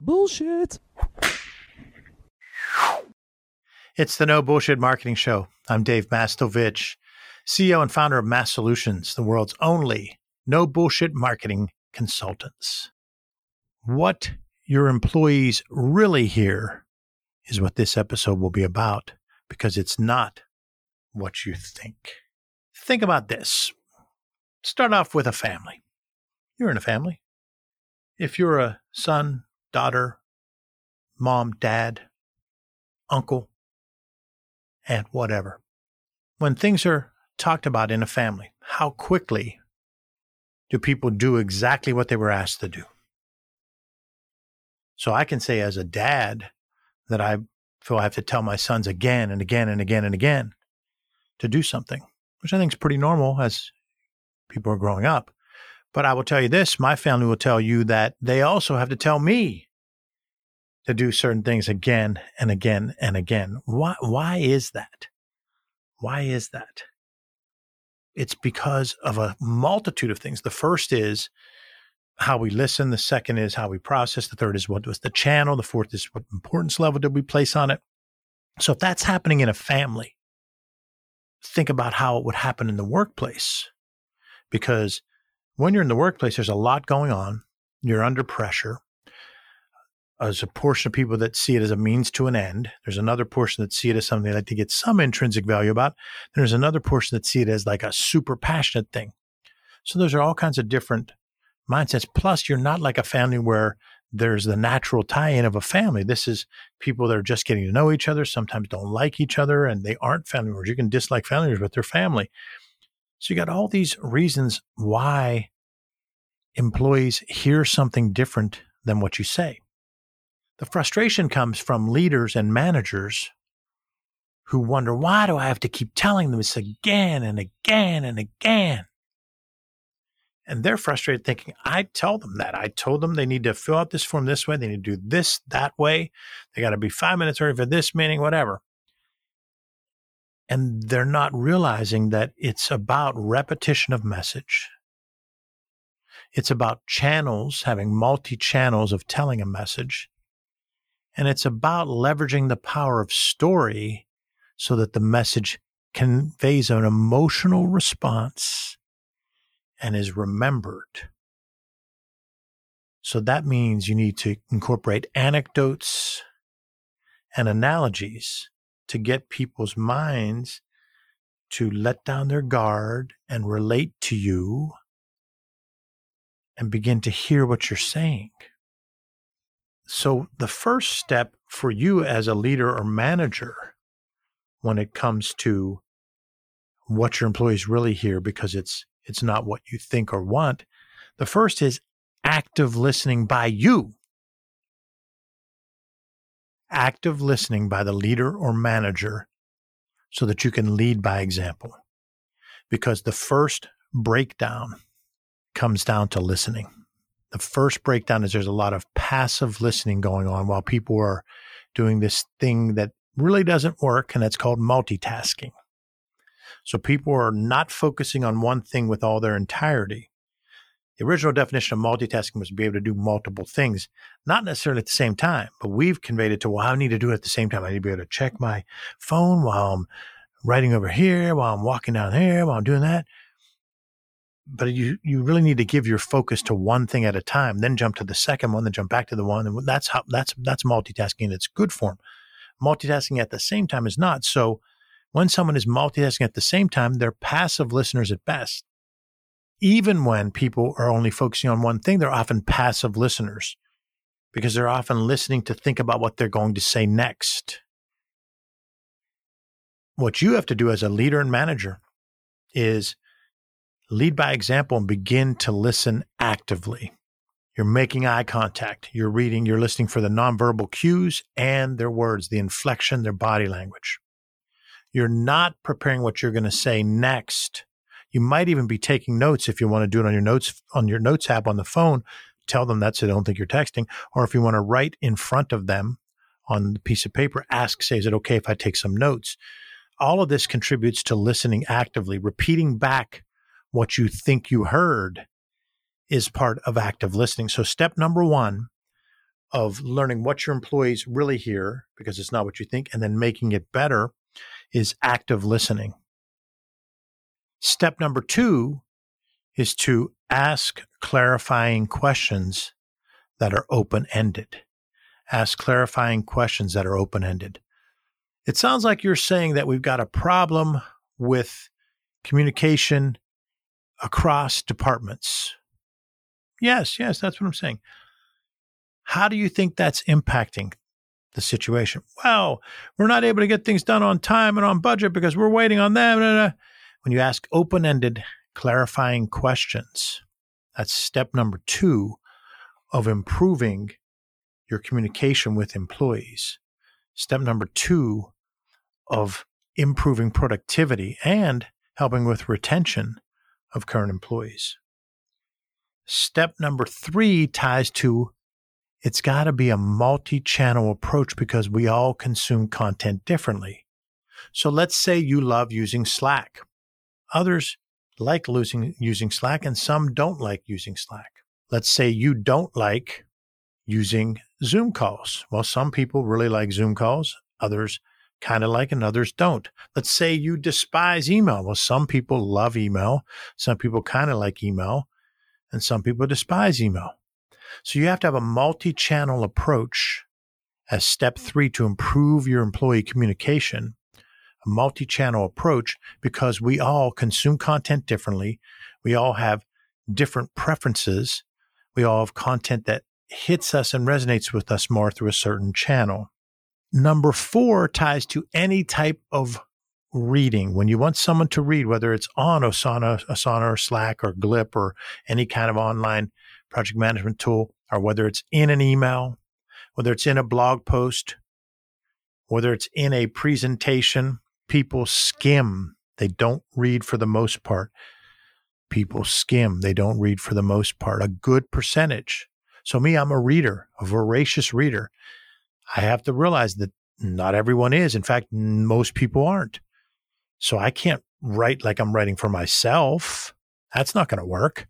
Bullshit. It's the No Bullshit Marketing Show. I'm Dave Mastovich, CEO and founder of Mass Solutions, the world's only no bullshit marketing consultants. What your employees really hear is what this episode will be about because it's not what you think. Think about this. Start off with a family. You're in a family. If you're a son, daughter, mom, dad, uncle, aunt, whatever, when things are talked about in a family, how quickly do people do exactly what they were asked to do? So I can say as a dad that I feel I have to tell my sons again and again and again and again to do something, which I think is pretty normal as people are growing up. But I will tell you this my family will tell you that they also have to tell me to do certain things again and again and again. Why, why is that? Why is that? It's because of a multitude of things. The first is how we listen. The second is how we process. The third is what was the channel. The fourth is what importance level did we place on it. So if that's happening in a family, think about how it would happen in the workplace. Because when you're in the workplace, there's a lot going on. You're under pressure. There's a portion of people that see it as a means to an end. There's another portion that see it as something they like to get some intrinsic value about. There's another portion that see it as like a super passionate thing. So those are all kinds of different mindsets. Plus, you're not like a family where there's the natural tie-in of a family. This is people that are just getting to know each other, sometimes don't like each other, and they aren't family members. You can dislike family members, but they're family. So you got all these reasons why employees hear something different than what you say. The frustration comes from leaders and managers who wonder, why do I have to keep telling them this again and again and again? And they're frustrated thinking, I tell them that. I told them they need to fill out this form this way. They need to do this that way. They got to be five minutes early for this meeting, whatever and they're not realizing that it's about repetition of message. It's about channels, having multi channels of telling a message. And it's about leveraging the power of story so that the message conveys an emotional response and is remembered. So that means you need to incorporate anecdotes and analogies to get people's minds to let down their guard and relate to you and begin to hear what you're saying. So, the first step for you as a leader or manager when it comes to what your employees really hear because it's it's not what you think or want the first is active listening by you active listening by the leader or manager so that you can lead by example. Because the first breakdown comes down to listening. The first breakdown is there's a lot of passive listening going on while people are doing this thing that really doesn't work, and that's called multitasking. So people are not focusing on one thing with all their entirety. The original definition of multitasking was to be able to do multiple things, not necessarily at the same time, but we've conveyed it to, well, I need to do it at the same time. I need to be able to check my phone while I'm writing over here, while I'm walking down here, while I'm doing that. But you, you really need to give your focus to one thing at a time, then jump to the second one, then jump back to the one. And that's how, that's, that's multitasking in its good form. Multitasking at the same time is not. So when someone is multitasking at the same time, they're passive listeners at best even when people are only focusing on one thing, they're often passive listeners because they're often listening to think about what they're going to say next. What you have to do as a leader and manager is lead by example and begin to listen actively. You're making eye contact. You're reading, you're listening for the nonverbal cues and their words, the inflection, their body language. You're not preparing what you're going to say next you might even be taking notes if you want to do it on your notes on your notes app on the phone. Tell them that so they don't think you're texting. Or if you want to write in front of them on the piece of paper, ask, say, is it okay if I take some notes? All of this contributes to listening actively, repeating back what you think you heard is part of active listening. So step number one of learning what your employees really hear because it's not what you think and then making it better is active listening. Step number two is to ask clarifying questions that are open ended. Ask clarifying questions that are open ended. It sounds like you're saying that we've got a problem with communication across departments. Yes, yes, that's what I'm saying. How do you think that's impacting the situation? Well, we're not able to get things done on time and on budget because we're waiting on them. When you ask open ended, clarifying questions, that's step number two of improving your communication with employees. Step number two of improving productivity and helping with retention of current employees. Step number three ties to it's got to be a multi channel approach because we all consume content differently. So let's say you love using Slack. Others like losing, using Slack and some don't like using Slack. Let's say you don't like using Zoom calls. Well, some people really like Zoom calls, others kind of like and others don't. Let's say you despise email. Well, some people love email, some people kind of like email, and some people despise email. So you have to have a multi channel approach as step three to improve your employee communication, a multi channel approach because we all consume content differently. We all have different preferences. We all have content that hits us and resonates with us more through a certain channel. Number four ties to any type of reading. When you want someone to read, whether it's on Asana, Asana or Slack or Glip or any kind of online project management tool, or whether it's in an email, whether it's in a blog post, whether it's in a presentation, people skim. They don't read for the most part. People skim. They don't read for the most part, a good percentage. So, me, I'm a reader, a voracious reader. I have to realize that not everyone is. In fact, most people aren't. So, I can't write like I'm writing for myself. That's not going to work.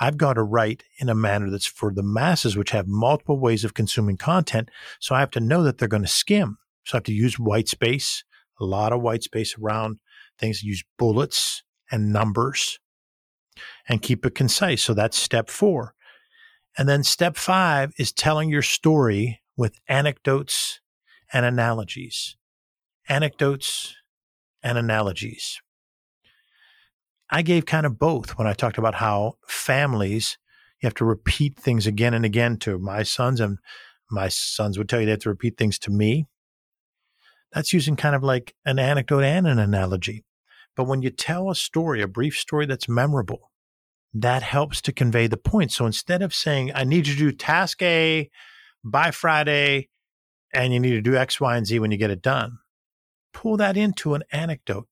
I've got to write in a manner that's for the masses, which have multiple ways of consuming content. So I have to know that they're going to skim. So I have to use white space, a lot of white space around things, use bullets and numbers and keep it concise. So that's step four. And then step five is telling your story with anecdotes and analogies. Anecdotes and analogies. I gave kind of both when I talked about how families, you have to repeat things again and again to my sons, and my sons would tell you they have to repeat things to me. That's using kind of like an anecdote and an analogy. But when you tell a story, a brief story that's memorable, that helps to convey the point. So instead of saying, I need you to do task A by Friday, and you need to do X, Y, and Z when you get it done, pull that into an anecdote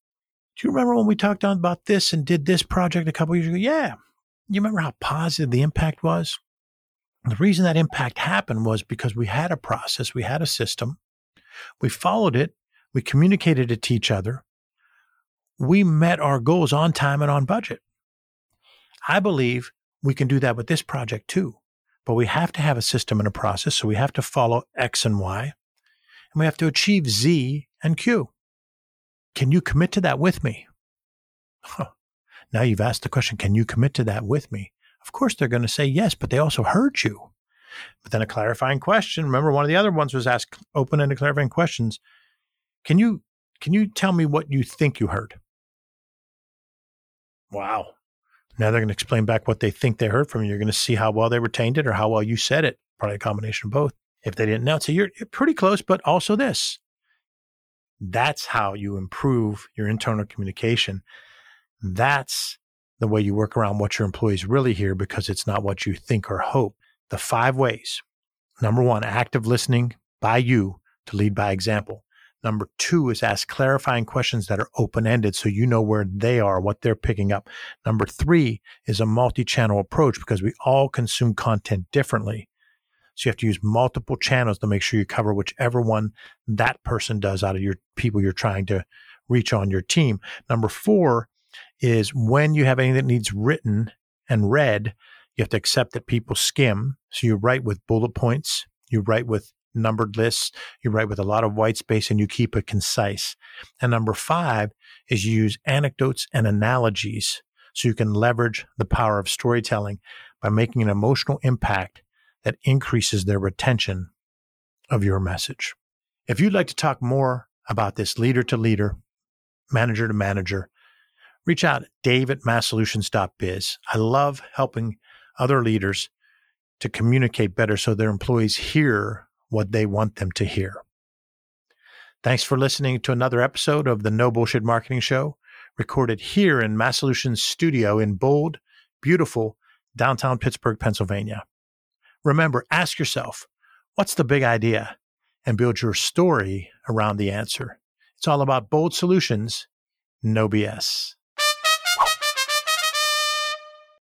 do you remember when we talked about this and did this project a couple years ago? Yeah. You remember how positive the impact was? The reason that impact happened was because we had a process, we had a system, we followed it, we communicated it to each other, we met our goals on time and on budget. I believe we can do that with this project too, but we have to have a system and a process. So we have to follow X and Y, and we have to achieve Z and Q. Can you commit to that with me? Huh. Now you've asked the question, can you commit to that with me? Of course they're going to say yes, but they also heard you. But then a clarifying question. Remember, one of the other ones was ask open-ended clarifying questions. Can you can you tell me what you think you heard? Wow. Now they're going to explain back what they think they heard from you. You're going to see how well they retained it or how well you said it. Probably a combination of both. If they didn't know, so you're, pretty close, but also this. That's how you improve your internal communication. That's the way you work around what your employees really hear because it's not what you think or hope. The five ways. Number one, active listening by you to lead by example. Number two is ask clarifying questions that are open ended so you know where they are, what they're picking up. Number three is a multi channel approach because we all consume content differently. So you have to use multiple channels to make sure you cover whichever one that person does out of your people you're trying to reach on your team. Number four is when you have anything that needs written and read, you have to accept that people skim. So you write with bullet points, You write with numbered lists, you write with a lot of white space, and you keep it concise. And number five is you use anecdotes and analogies so you can leverage the power of storytelling by making an emotional impact that increases their retention of your message. If you'd like to talk more about this leader to leader, manager to manager, reach out dave at massolutions.biz. I love helping other leaders to communicate better so their employees hear what they want them to hear. Thanks for listening to another episode of the No Bullshit Marketing Show, recorded here in Mass Solutions studio in bold, beautiful downtown Pittsburgh, Pennsylvania. Remember, ask yourself, what's the big idea? And build your story around the answer. It's all about bold solutions, no BS.